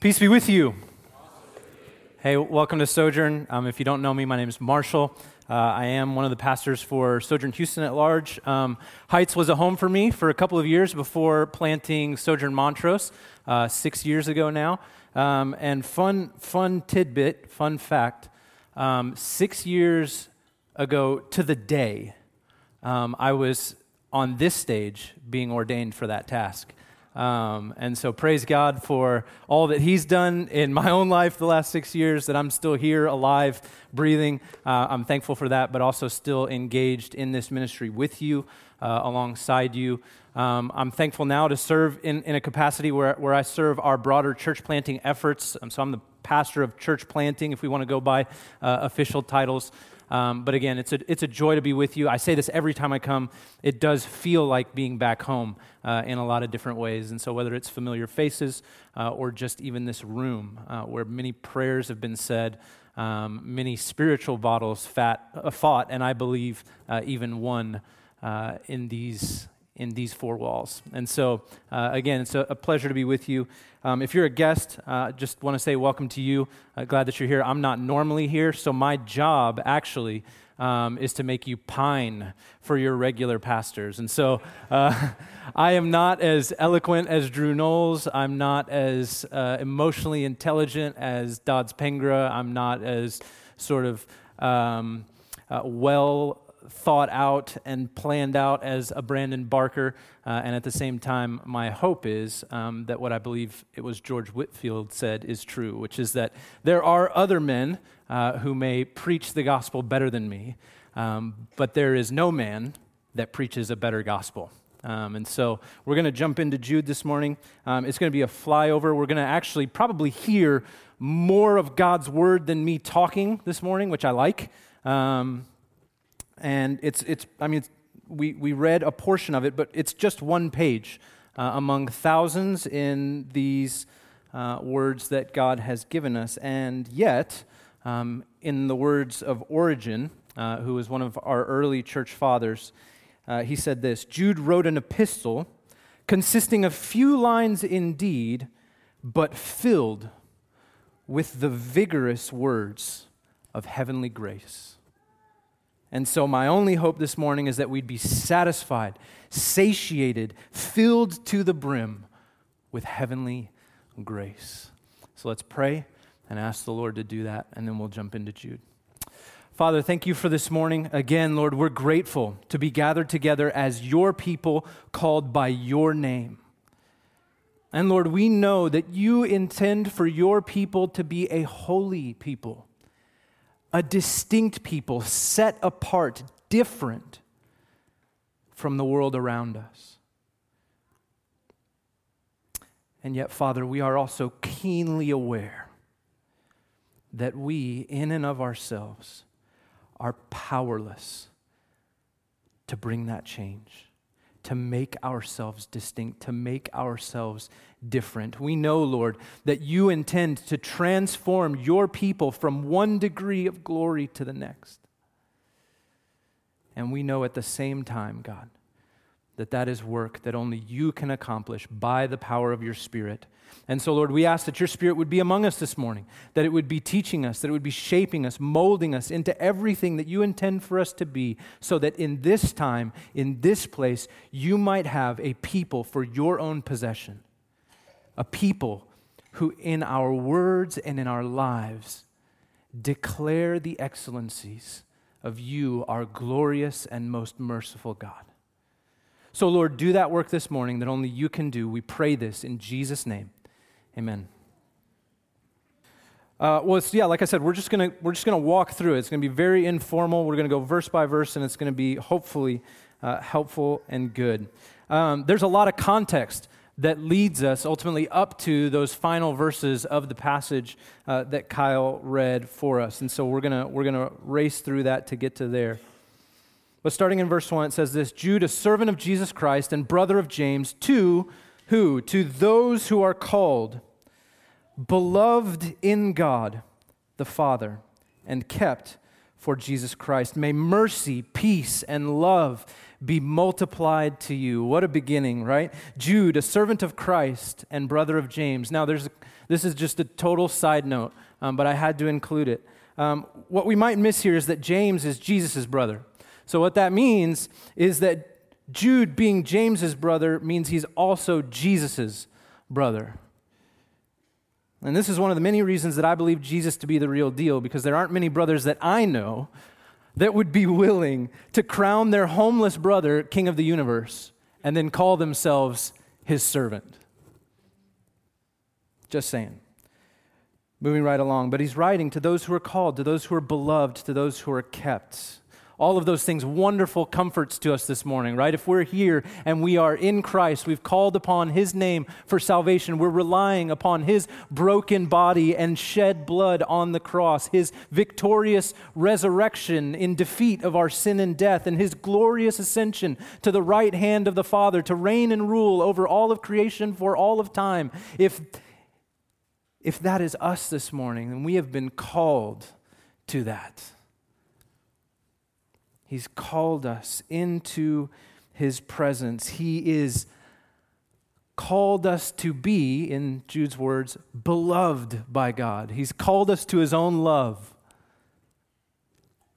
Peace be with you. Hey, welcome to Sojourn. Um, if you don't know me, my name is Marshall. Uh, I am one of the pastors for Sojourn Houston at large. Um, Heights was a home for me for a couple of years before planting Sojourn Montrose uh, six years ago now. Um, and fun, fun tidbit, fun fact: um, six years ago to the day, um, I was on this stage being ordained for that task. Um, and so, praise God for all that He's done in my own life the last six years, that I'm still here, alive, breathing. Uh, I'm thankful for that, but also still engaged in this ministry with you, uh, alongside you. Um, I'm thankful now to serve in, in a capacity where, where I serve our broader church planting efforts. Um, so, I'm the pastor of church planting, if we want to go by uh, official titles. Um, but again, it's a, it's a joy to be with you. I say this every time I come. It does feel like being back home uh, in a lot of different ways. And so, whether it's familiar faces uh, or just even this room uh, where many prayers have been said, um, many spiritual battles uh, fought, and I believe uh, even won uh, in these in these four walls. And so, uh, again, it's a, a, pleasure to be with you. Um, if you're a guest, uh, just want to say welcome to you. Uh, glad that you're here. I'm not normally here, so my job actually um, is to make you pine for your regular pastors. And so, uh, I am not as eloquent as Drew Knowles. I'm not as uh, emotionally intelligent as Dodds Pengra. I'm not as sort of um, uh, well thought out and planned out as a Brandon Barker. Uh, and at the same time, my hope is um, that what I believe it was George Whitefield said is true, which is that there are other men uh, who may preach the gospel better than me, um, but there is no man that preaches a better gospel. Um, and so we're going to jump into Jude this morning. Um, it's going to be a flyover. We're going to actually probably hear more of God's word than me talking this morning, which I like. Um, and it's, it's I mean, it's, we, we read a portion of it, but it's just one page uh, among thousands in these uh, words that God has given us. And yet, um, in the words of Origen, uh, who was one of our early church fathers, uh, he said this Jude wrote an epistle consisting of few lines indeed, but filled with the vigorous words of heavenly grace. And so, my only hope this morning is that we'd be satisfied, satiated, filled to the brim with heavenly grace. So, let's pray and ask the Lord to do that, and then we'll jump into Jude. Father, thank you for this morning. Again, Lord, we're grateful to be gathered together as your people called by your name. And Lord, we know that you intend for your people to be a holy people a distinct people, set apart, different from the world around us. And yet, Father, we are also keenly aware that we, in and of ourselves, are powerless to bring that change to make ourselves distinct, to make ourselves different. We know, Lord, that you intend to transform your people from one degree of glory to the next. And we know at the same time, God, that that is work that only you can accomplish by the power of your Spirit. And so, Lord, we ask that your Spirit would be among us this morning, that it would be teaching us, that it would be shaping us, molding us into everything that you intend for us to be, so that in this time, in this place, you might have a people for your own possession, a people who, in our words and in our lives, declare the excellencies of you, our glorious and most merciful God. So, Lord, do that work this morning that only you can do. We pray this in Jesus' name. Amen. Uh, well, yeah, like I said, we're just gonna we're just gonna walk through it. It's gonna be very informal. We're gonna go verse by verse, and it's gonna be hopefully uh, helpful and good. Um, there's a lot of context that leads us ultimately up to those final verses of the passage uh, that Kyle read for us, and so we're gonna we're gonna race through that to get to there. But starting in verse 1, it says this Jude, a servant of Jesus Christ and brother of James, to who? To those who are called, beloved in God the Father, and kept for Jesus Christ. May mercy, peace, and love be multiplied to you. What a beginning, right? Jude, a servant of Christ and brother of James. Now, there's, this is just a total side note, um, but I had to include it. Um, what we might miss here is that James is Jesus' brother. So, what that means is that Jude, being James's brother, means he's also Jesus' brother. And this is one of the many reasons that I believe Jesus to be the real deal, because there aren't many brothers that I know that would be willing to crown their homeless brother king of the universe and then call themselves his servant. Just saying. Moving right along. But he's writing to those who are called, to those who are beloved, to those who are kept all of those things, wonderful comforts to us this morning, right? If we're here and we are in Christ, we've called upon His name for salvation, we're relying upon His broken body and shed blood on the cross, His victorious resurrection in defeat of our sin and death, and His glorious ascension to the right hand of the Father to reign and rule over all of creation for all of time. If, if that is us this morning, then we have been called to that. He's called us into his presence. He is called us to be, in Jude's words, beloved by God. He's called us to his own love.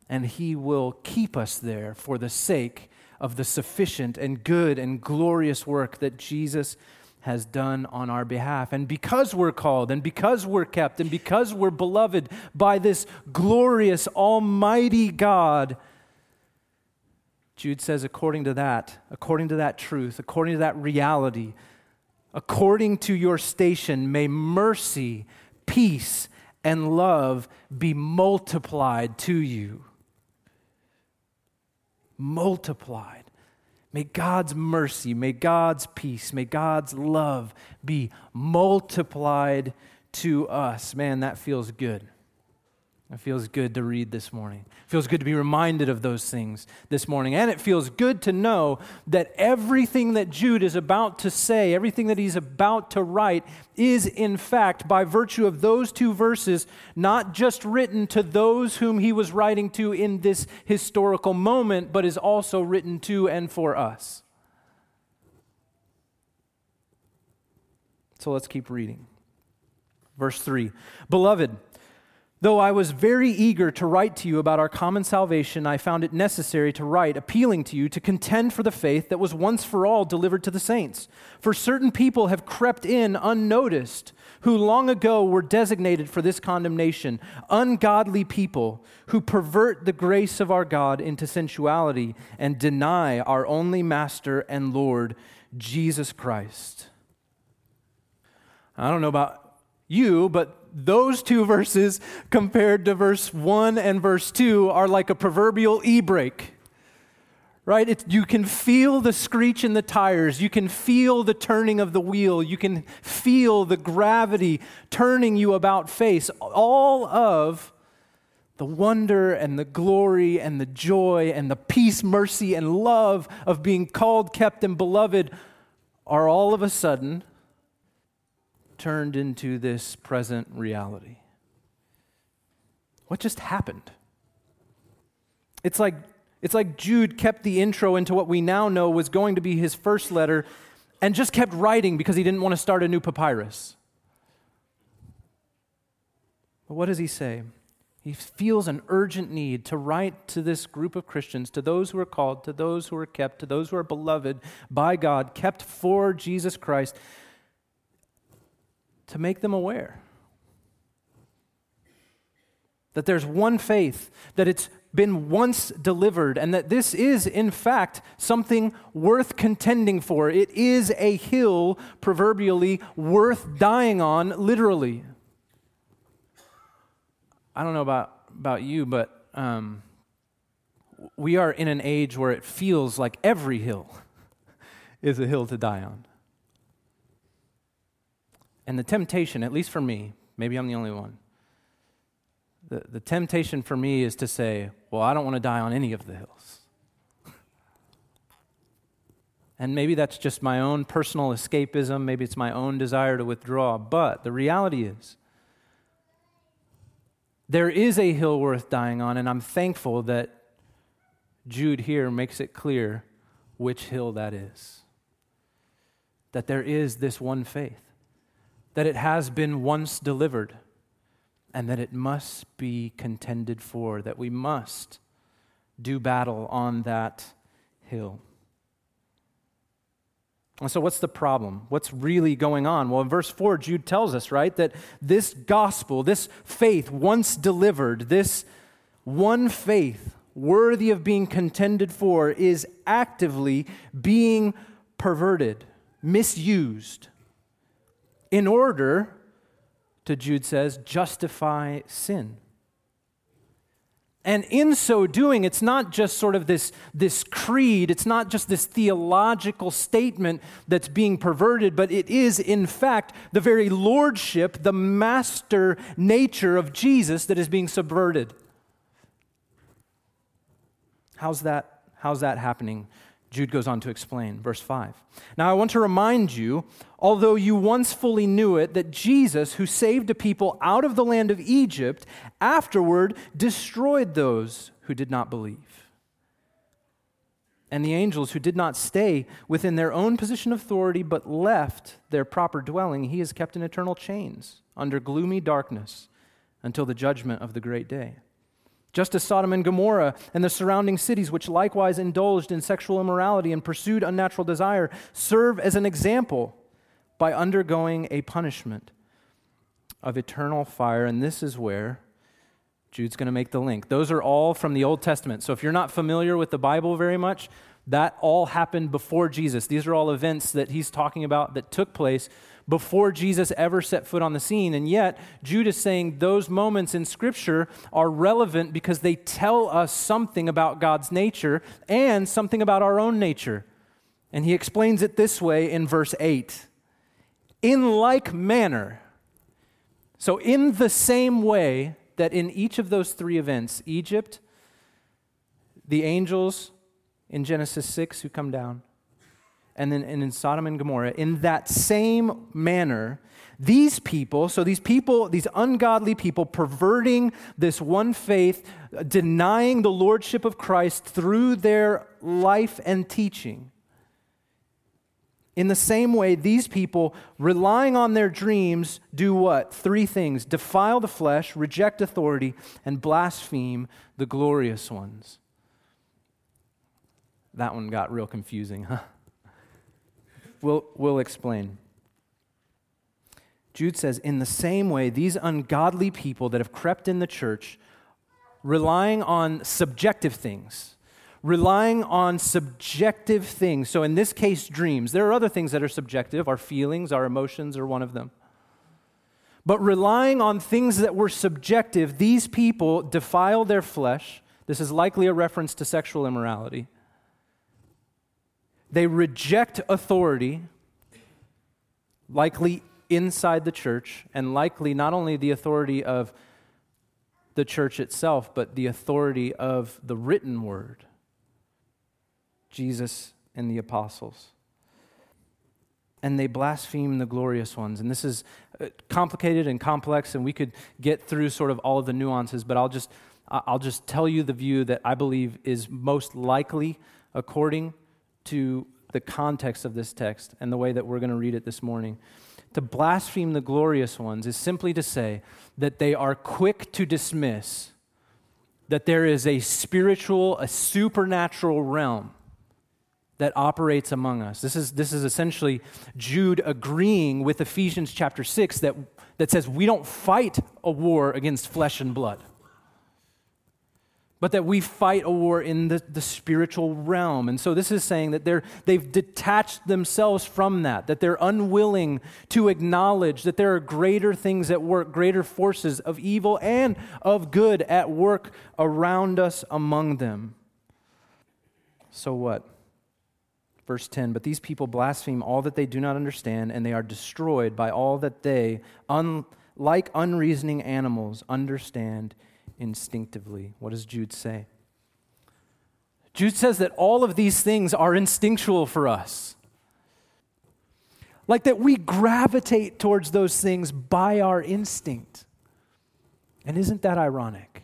And he will keep us there for the sake of the sufficient and good and glorious work that Jesus has done on our behalf. And because we're called, and because we're kept, and because we're beloved by this glorious, almighty God, Jude says, according to that, according to that truth, according to that reality, according to your station, may mercy, peace, and love be multiplied to you. Multiplied. May God's mercy, may God's peace, may God's love be multiplied to us. Man, that feels good. It feels good to read this morning. It feels good to be reminded of those things this morning. And it feels good to know that everything that Jude is about to say, everything that he's about to write, is in fact, by virtue of those two verses, not just written to those whom he was writing to in this historical moment, but is also written to and for us. So let's keep reading. Verse 3 Beloved, Though I was very eager to write to you about our common salvation, I found it necessary to write, appealing to you to contend for the faith that was once for all delivered to the saints. For certain people have crept in unnoticed, who long ago were designated for this condemnation, ungodly people who pervert the grace of our God into sensuality and deny our only Master and Lord, Jesus Christ. I don't know about you, but those two verses compared to verse 1 and verse 2 are like a proverbial e brake. Right? You can feel the screech in the tires. You can feel the turning of the wheel. You can feel the gravity turning you about face. All of the wonder and the glory and the joy and the peace, mercy, and love of being called, kept, and beloved are all of a sudden turned into this present reality? What just happened? It's like, it's like Jude kept the intro into what we now know was going to be his first letter and just kept writing because he didn't want to start a new papyrus. But what does he say? He feels an urgent need to write to this group of Christians, to those who are called, to those who are kept, to those who are beloved by God, kept for Jesus Christ, to make them aware that there's one faith, that it's been once delivered, and that this is, in fact, something worth contending for. It is a hill, proverbially, worth dying on, literally. I don't know about, about you, but um, we are in an age where it feels like every hill is a hill to die on. And the temptation, at least for me, maybe I'm the only one, the, the temptation for me is to say, well, I don't want to die on any of the hills. And maybe that's just my own personal escapism. Maybe it's my own desire to withdraw. But the reality is, there is a hill worth dying on, and I'm thankful that Jude here makes it clear which hill that is. That there is this one faith, that it has been once delivered, and that it must be contended for, that we must do battle on that hill. And so, what's the problem? What's really going on? Well, in verse 4, Jude tells us, right, that this gospel, this faith once delivered, this one faith worthy of being contended for, is actively being perverted, misused, in order to, Jude says, justify sin. And in so doing, it's not just sort of this, this creed, it's not just this theological statement that's being perverted, but it is, in fact, the very lordship, the master nature of Jesus that is being subverted. How's that, how's that happening? Jude goes on to explain, verse 5. Now, I want to remind you, although you once fully knew it, that Jesus, who saved a people out of the land of Egypt, afterward destroyed those who did not believe. And the angels who did not stay within their own position of authority, but left their proper dwelling, he has kept in eternal chains under gloomy darkness until the judgment of the great day. Just as Sodom and Gomorrah and the surrounding cities, which likewise indulged in sexual immorality and pursued unnatural desire, serve as an example by undergoing a punishment of eternal fire. And this is where Jude's going to make the link. Those are all from the Old Testament. So if you're not familiar with the Bible very much, that all happened before Jesus. These are all events that he's talking about that took place before Jesus ever set foot on the scene. And yet, Jude is saying those moments in Scripture are relevant because they tell us something about God's nature and something about our own nature. And he explains it this way in verse 8 In like manner, so in the same way that in each of those three events, Egypt, the angels in Genesis 6 who come down, and then and in Sodom and Gomorrah, in that same manner, these people, so these people, these ungodly people, perverting this one faith, denying the lordship of Christ through their life and teaching. In the same way, these people, relying on their dreams, do what? Three things defile the flesh, reject authority, and blaspheme the glorious ones. That one got real confusing, huh? We'll, we'll explain. Jude says, in the same way, these ungodly people that have crept in the church, relying on subjective things, relying on subjective things. So, in this case, dreams. There are other things that are subjective. Our feelings, our emotions are one of them. But relying on things that were subjective, these people defile their flesh. This is likely a reference to sexual immorality. They reject authority, likely inside the church, and likely not only the authority of the church itself, but the authority of the written word Jesus and the apostles. And they blaspheme the glorious ones. And this is uh, complicated and complex, and we could get through sort of all of the nuances, but I'll just, I'll just tell you the view that I believe is most likely according to the context of this text and the way that we're going to read it this morning. To blaspheme the glorious ones is simply to say that they are quick to dismiss that there is a spiritual, a supernatural realm that operates among us. This is, this is essentially Jude agreeing with Ephesians chapter 6 that, that says we don't fight a war against flesh and blood but that we fight a war in the, the spiritual realm. And so this is saying that they're, they've detached themselves from that, that they're unwilling to acknowledge that there are greater things at work, greater forces of evil and of good at work around us among them. So what? Verse 10 But these people blaspheme all that they do not understand, and they are destroyed by all that they, un, like unreasoning animals, understand instinctively. What does Jude say? Jude says that all of these things are instinctual for us. Like that we gravitate towards those things by our instinct. And isn't that ironic?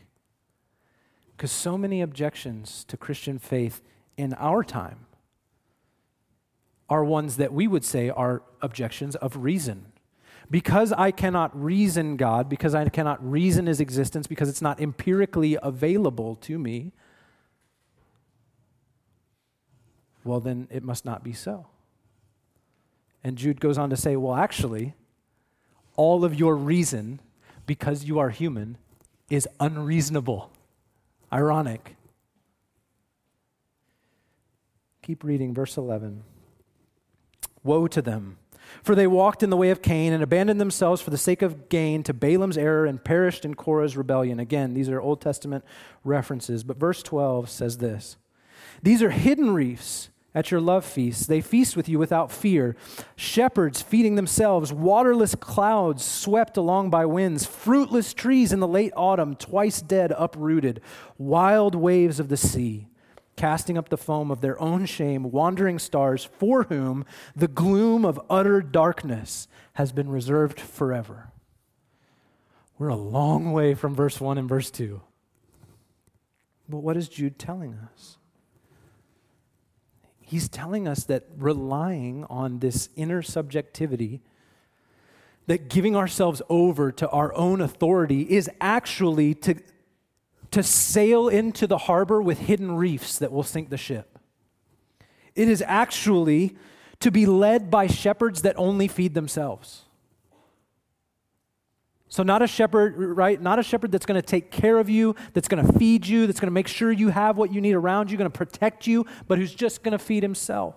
Because so many objections to Christian faith in our time are ones that we would say are objections of reason. Because I cannot reason God, because I cannot reason his existence, because it's not empirically available to me, well, then it must not be so. And Jude goes on to say, well, actually, all of your reason, because you are human, is unreasonable. Ironic. Keep reading, verse 11. Woe to them! For they walked in the way of Cain and abandoned themselves for the sake of gain to Balaam's error and perished in Korah's rebellion. Again, these are Old Testament references, but verse 12 says this These are hidden reefs at your love feasts. They feast with you without fear. Shepherds feeding themselves, waterless clouds swept along by winds, fruitless trees in the late autumn, twice dead, uprooted, wild waves of the sea casting up the foam of their own shame, wandering stars for whom the gloom of utter darkness has been reserved forever. We're a long way from verse 1 and verse 2. But what is Jude telling us? He's telling us that relying on this inner subjectivity, that giving ourselves over to our own authority is actually to to sail into the harbor with hidden reefs that will sink the ship. It is actually to be led by shepherds that only feed themselves. So, not a shepherd, right? Not a shepherd that's going to take care of you, that's going to feed you, that's going to make sure you have what you need around you, going to protect you, but who's just going to feed himself.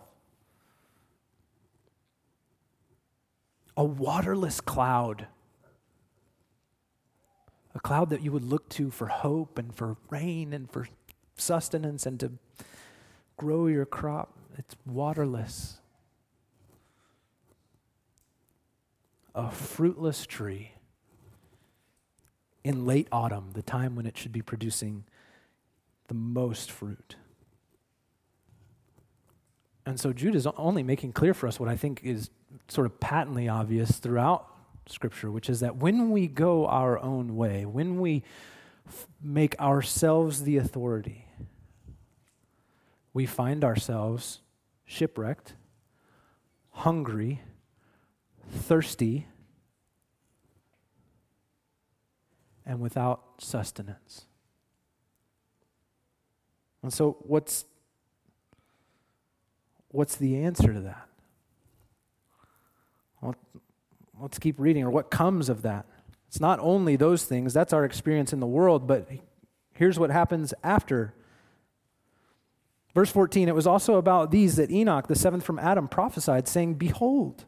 A waterless cloud a cloud that you would look to for hope and for rain and for sustenance and to grow your crop. It's waterless. A fruitless tree in late autumn, the time when it should be producing the most fruit. And so Jude is only making clear for us what I think is sort of patently obvious throughout Scripture, which is that when we go our own way, when we f- make ourselves the authority, we find ourselves shipwrecked, hungry, thirsty, and without sustenance. And so, what's, what's the answer to that? Well, let's keep reading, or what comes of that. It's not only those things, that's our experience in the world, but here's what happens after. Verse 14 It was also about these that Enoch, the seventh from Adam, prophesied, saying, Behold,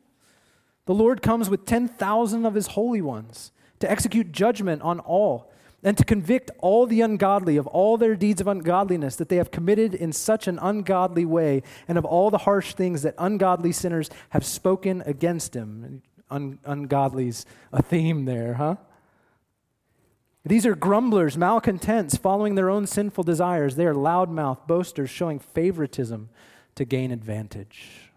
the Lord comes with 10,000 of his holy ones to execute judgment on all and to convict all the ungodly of all their deeds of ungodliness that they have committed in such an ungodly way, and of all the harsh things that ungodly sinners have spoken against him un- ungodly's a theme there, huh? These are grumblers, malcontents, following their own sinful desires. They are loudmouth boasters, showing favoritism to gain advantage.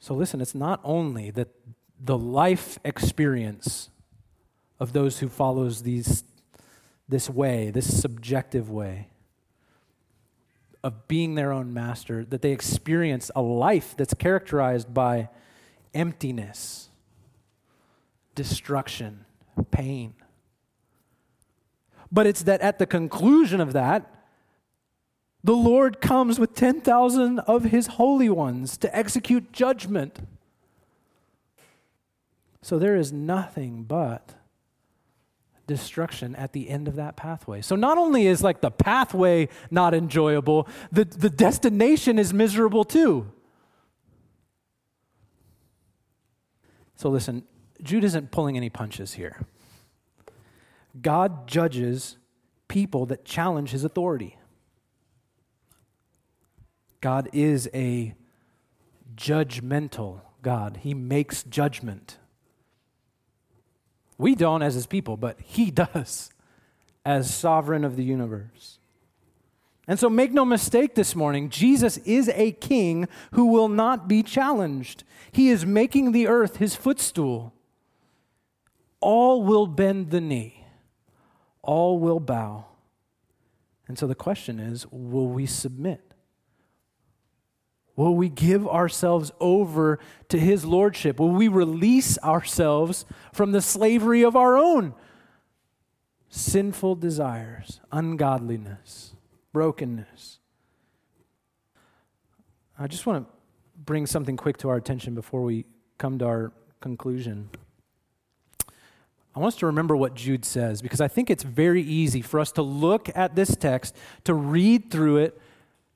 So listen, it's not only that the life experience of those who follows these this way, this subjective way, of being their own master, that they experience a life that's characterized by emptiness, destruction, pain. But it's that at the conclusion of that, the Lord comes with 10,000 of his holy ones to execute judgment. So there is nothing but destruction at the end of that pathway. So not only is like the pathway not enjoyable, the, the destination is miserable too. So listen, Jude isn't pulling any punches here. God judges people that challenge his authority. God is a judgmental God. He makes judgment. We don't as his people, but he does as sovereign of the universe. And so make no mistake this morning, Jesus is a king who will not be challenged. He is making the earth his footstool. All will bend the knee, all will bow. And so the question is will we submit? Will we give ourselves over to his lordship? Will we release ourselves from the slavery of our own sinful desires, ungodliness, brokenness? I just want to bring something quick to our attention before we come to our conclusion. I want us to remember what Jude says because I think it's very easy for us to look at this text, to read through it,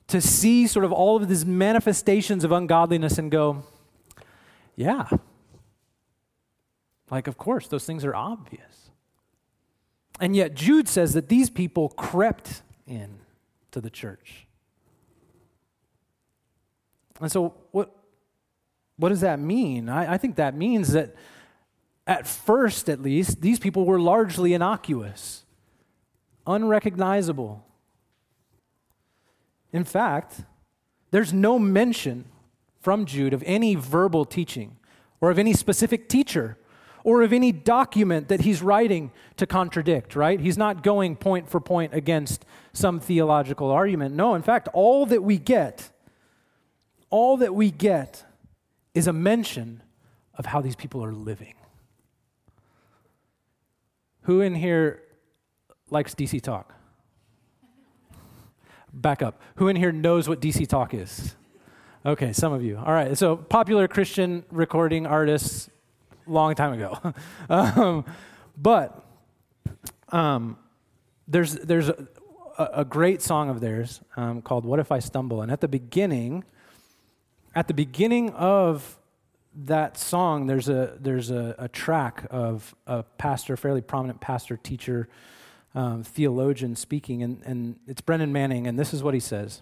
to see sort of all of these manifestations of ungodliness and go, yeah. Like, of course, those things are obvious. And yet, Jude says that these people crept in to the church. And so, what, what does that mean? I, I think that means that, at first at least, these people were largely innocuous, unrecognizable. In fact, there's no mention from Jude of any verbal teaching or of any specific teacher or of any document that he's writing to contradict, right? He's not going point for point against some theological argument. No, in fact, all that we get all that we get is a mention of how these people are living. Who in here likes DC Talk? Back up. Who in here knows what DC Talk is? Okay, some of you. All right, so popular Christian recording artists, long time ago. um, but um, there's, there's a, a, great song of theirs um, called What If I Stumble? And at the beginning, at the beginning of that song, there's a, there's a, a track of a pastor, fairly prominent pastor, teacher, um, theologian speaking, and, and it's Brennan Manning, and this is what he says.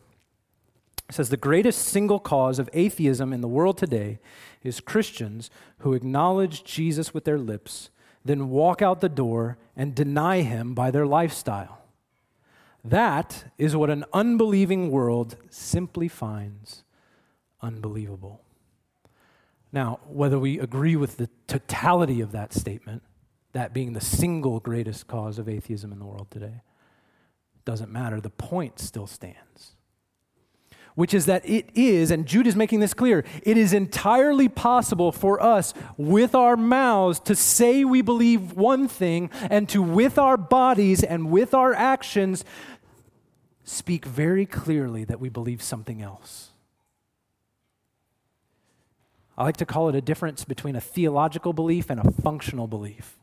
He says, The greatest single cause of atheism in the world today is Christians who acknowledge Jesus with their lips, then walk out the door and deny him by their lifestyle. That is what an unbelieving world simply finds unbelievable. Now, whether we agree with the totality of that statement, that being the single greatest cause of atheism in the world today, doesn't matter. The point still stands. Which is that it is, and Jude is making this clear, it is entirely possible for us with our mouths to say we believe one thing and to, with our bodies and with our actions, speak very clearly that we believe something else. I like to call it a difference between a theological belief and a functional belief.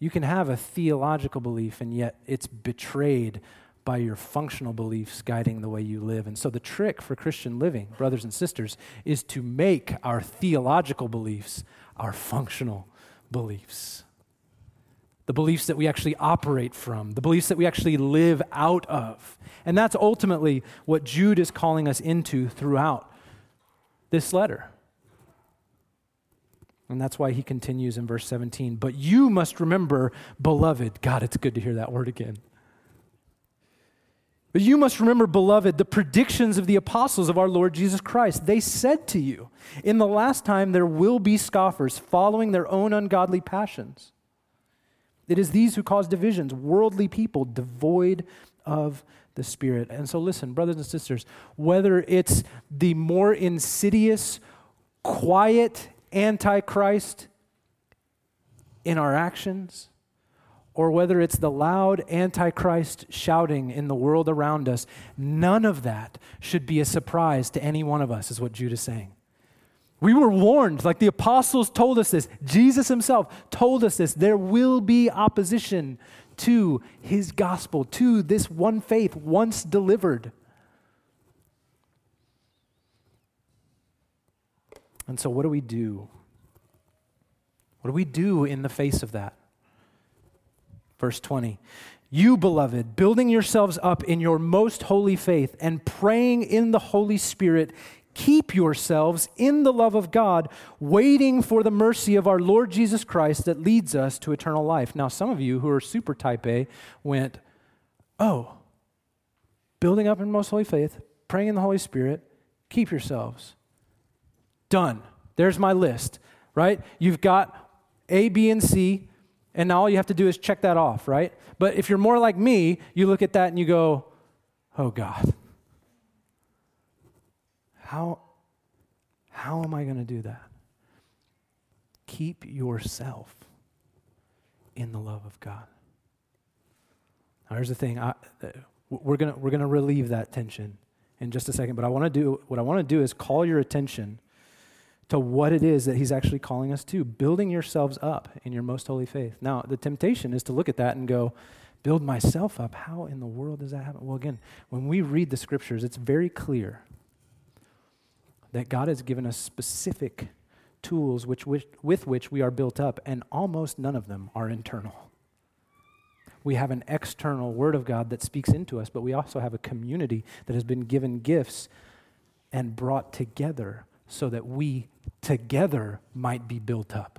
You can have a theological belief, and yet it's betrayed by your functional beliefs guiding the way you live. And so, the trick for Christian living, brothers and sisters, is to make our theological beliefs our functional beliefs. The beliefs that we actually operate from, the beliefs that we actually live out of. And that's ultimately what Jude is calling us into throughout this letter. And that's why he continues in verse 17. But you must remember, beloved. God, it's good to hear that word again. But you must remember, beloved, the predictions of the apostles of our Lord Jesus Christ. They said to you, In the last time there will be scoffers following their own ungodly passions. It is these who cause divisions, worldly people devoid of the Spirit. And so, listen, brothers and sisters, whether it's the more insidious, quiet Antichrist in our actions, or whether it's the loud Antichrist shouting in the world around us, none of that should be a surprise to any one of us, is what Jude is saying. We were warned, like the apostles told us this. Jesus himself told us this. There will be opposition to his gospel, to this one faith once delivered. And so, what do we do? What do we do in the face of that? Verse 20. You, beloved, building yourselves up in your most holy faith and praying in the Holy Spirit, keep yourselves in the love of God, waiting for the mercy of our Lord Jesus Christ that leads us to eternal life. Now, some of you who are super type A went, Oh, building up in most holy faith, praying in the Holy Spirit, keep yourselves. Done. There's my list, right? You've got A, B, and C, and now all you have to do is check that off, right? But if you're more like me, you look at that and you go, Oh, God How, how am I going to do that? Keep yourself in the love of God. Now, here's the thing I, uh, we're going we're going to relieve that tension in just a second, but I want to do what I want to do is call your attention to what it is that he's actually calling us to, building yourselves up in your most holy faith. Now, the temptation is to look at that and go, build myself up. How in the world does that happen? Well, again, when we read the scriptures, it's very clear that God has given us specific tools which, which, with which we are built up, and almost none of them are internal. We have an external word of God that speaks into us, but we also have a community that has been given gifts and brought together so that we together might be built up.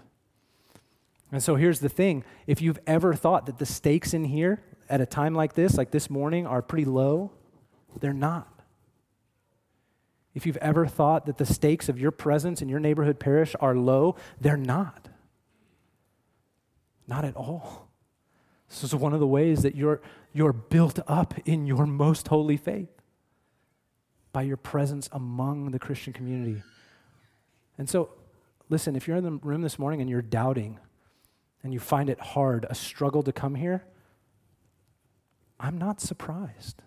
And so here's the thing if you've ever thought that the stakes in here at a time like this, like this morning, are pretty low, they're not. If you've ever thought that the stakes of your presence in your neighborhood parish are low, they're not. Not at all. This is one of the ways that you're, you're built up in your most holy faith by your presence among the Christian community. And so, listen, if you're in the room this morning and you're doubting and you find it hard, a struggle to come here, I'm not surprised.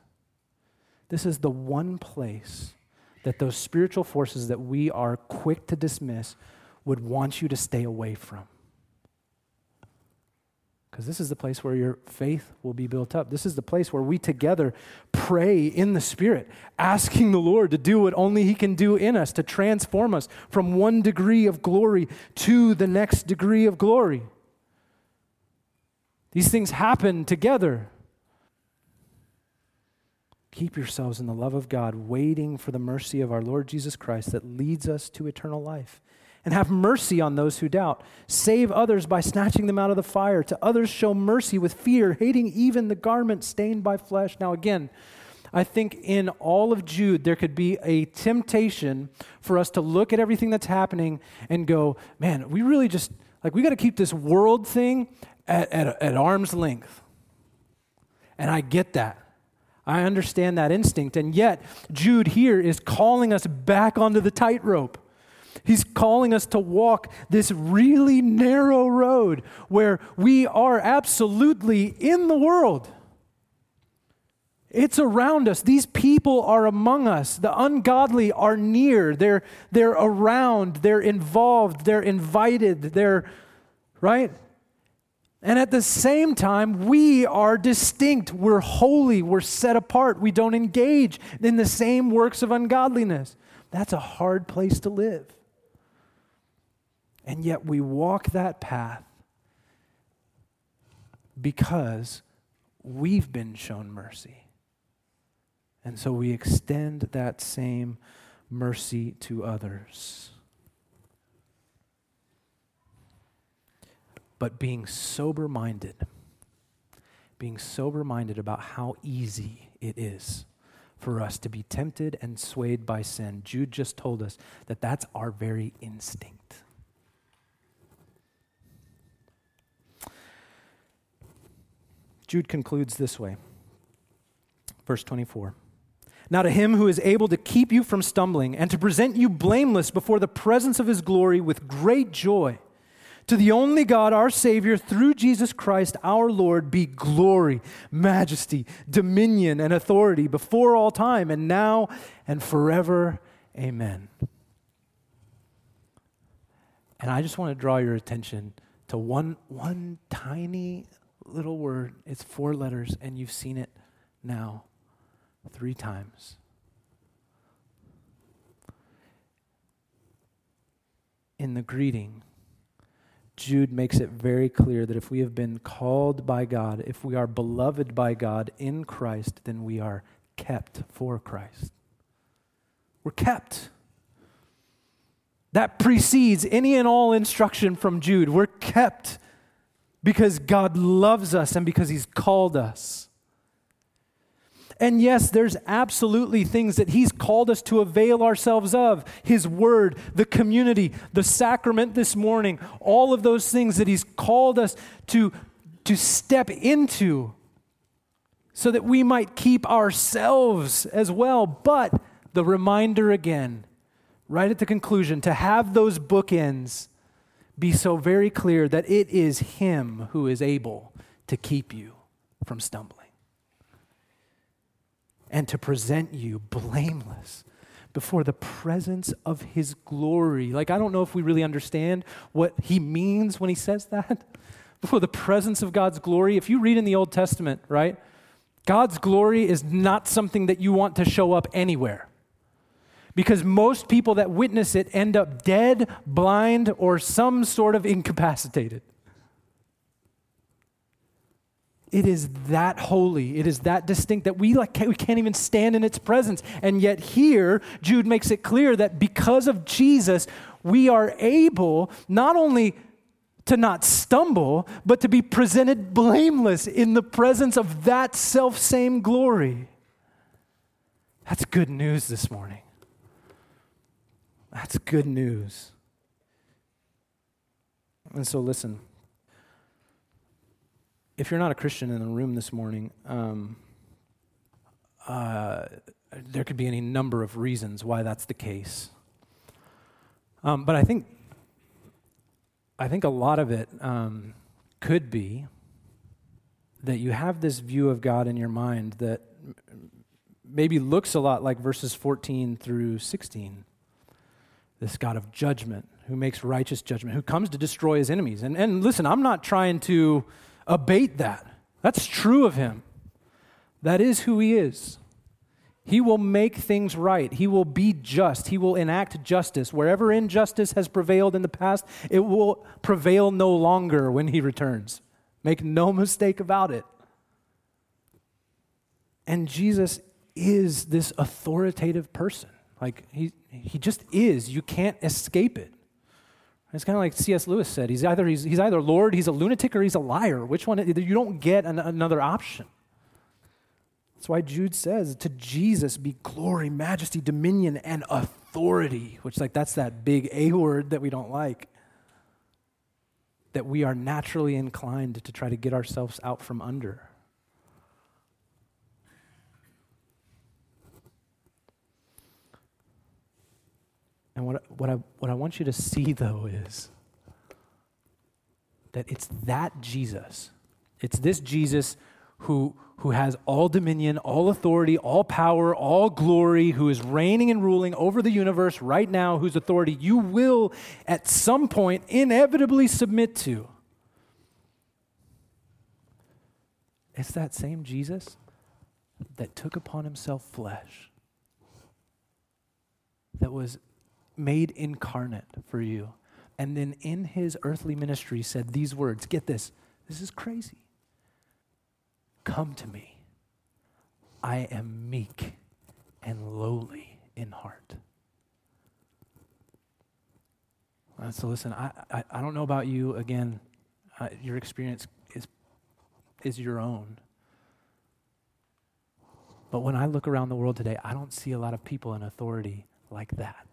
This is the one place that those spiritual forces that we are quick to dismiss would want you to stay away from. Because this is the place where your faith will be built up. This is the place where we together pray in the Spirit, asking the Lord to do what only He can do in us, to transform us from one degree of glory to the next degree of glory. These things happen together. Keep yourselves in the love of God, waiting for the mercy of our Lord Jesus Christ that leads us to eternal life and have mercy on those who doubt. Save others by snatching them out of the fire. To others, show mercy with fear, hating even the garment stained by flesh. Now, again, I think in all of Jude, there could be a temptation for us to look at everything that's happening and go, man, we really just, like, we got to keep this world thing at, at, at arm's length. And I get that. I understand that instinct. And yet, Jude here is calling us back onto the tightrope. He's calling us to walk this really narrow road where we are absolutely in the world. It's around us. These people are among us. The ungodly are near. They're, they're around. They're involved. They're invited. They're, right? And at the same time, we are distinct. We're holy. We're set apart. We don't engage in the same works of ungodliness. That's a hard place to live. And yet we walk that path because we've been shown mercy. And so we extend that same mercy to others. But being sober minded, being sober minded about how easy it is for us to be tempted and swayed by sin. Jude just told us that that's our very instinct. Jude concludes this way. Verse 24. Now, to him who is able to keep you from stumbling and to present you blameless before the presence of his glory with great joy, to the only God, our Savior, through Jesus Christ our Lord, be glory, majesty, dominion, and authority before all time, and now and forever. Amen. And I just want to draw your attention to one, one tiny little word. It's four letters, and you've seen it now three times. In the greeting, Jude makes it very clear that if we have been called by God, if we are beloved by God in Christ, then we are kept for Christ. We're kept. That precedes any and all instruction from Jude. We're kept because God loves us and because He's called us. And yes, there's absolutely things that He's called us to avail ourselves of His Word, the community, the sacrament this morning, all of those things that He's called us to, to step into so that we might keep ourselves as well. But the reminder again right at the conclusion, to have those bookends be so very clear that it is Him who is able to keep you from stumbling and to present you blameless before the presence of His glory. Like, I don't know if we really understand what He means when He says that. Before the presence of God's glory. If you read in the Old Testament, right, God's glory is not something that you want to show up anywhere because most people that witness it end up dead, blind, or some sort of incapacitated. It is that holy, it is that distinct that we, like, we can't even stand in its presence. And yet, here, Jude makes it clear that because of Jesus, we are able not only to not stumble, but to be presented blameless in the presence of that self same glory. That's good news this morning. That's good news. And so, listen. If you're not a Christian in the room this morning, um, uh, there could be any number of reasons why that's the case. Um, but I think, I think a lot of it um, could be that you have this view of God in your mind that maybe looks a lot like verses 14 through 16 this God of judgment who makes righteous judgment, who comes to destroy his enemies. And, and listen, I'm not trying to abate that. That's true of him. That is who he is. He will make things right. He will be just. He will enact justice. Wherever injustice has prevailed in the past, it will prevail no longer when he returns. Make no mistake about it. And Jesus is this authoritative person. Like, he, he just is. You can't escape it. It's kind of like C.S. Lewis said. He's either, he's, he's either Lord, he's a lunatic, or he's a liar. Which one? You don't get an, another option. That's why Jude says, to Jesus be glory, majesty, dominion, and authority, which like that's that big A word that we don't like. That we are naturally inclined to try to get ourselves out from under. And what, what, I, what I want you to see, though, is that it's that Jesus. It's this Jesus who, who has all dominion, all authority, all power, all glory, who is reigning and ruling over the universe right now, whose authority you will at some point inevitably submit to. It's that same Jesus that took upon himself flesh, that was made incarnate for you. And then in his earthly ministry said these words get this, this is crazy. Come to me. I am meek and lowly in heart. Uh, so listen, I, I, I, don't know about you. Again, uh, your experience is, is your own. But when I look around the world today, I don't see a lot of people in authority like that.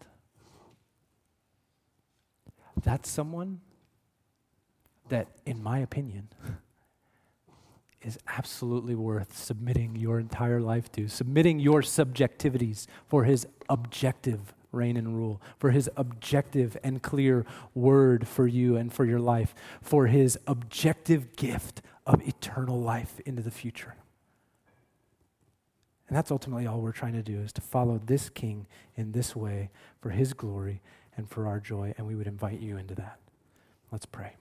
That's someone that, in my opinion, is absolutely worth submitting your entire life to, submitting your subjectivities for his objective reign and rule, for his objective and clear word for you and for your life, for his objective gift of eternal life into the future. And that's ultimately all we're trying to do is to follow this king in this way for his glory and for our joy, and we would invite you into that. Let's pray.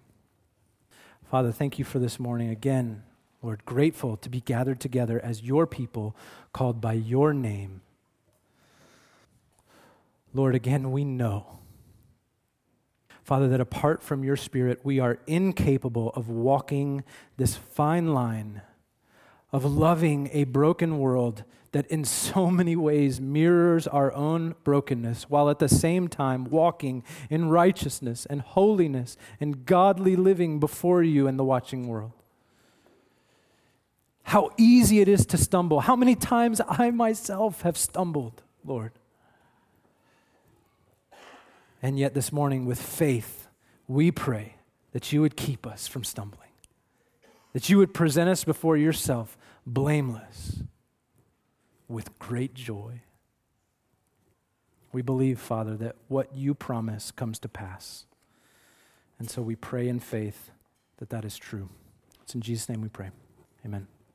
Father, thank you for this morning again. Lord, grateful to be gathered together as your people called by your name. Lord, again, we know, Father, that apart from your Spirit, we are incapable of walking this fine line of loving a broken world that in so many ways mirrors our own brokenness, while at the same time walking in righteousness and holiness and godly living before you and the watching world. How easy it is to stumble. How many times I myself have stumbled, Lord. And yet, this morning, with faith, we pray that you would keep us from stumbling, that you would present us before yourself blameless with great joy. We believe, Father, that what you promise comes to pass. And so we pray in faith that that is true. It's in Jesus' name we pray. Amen.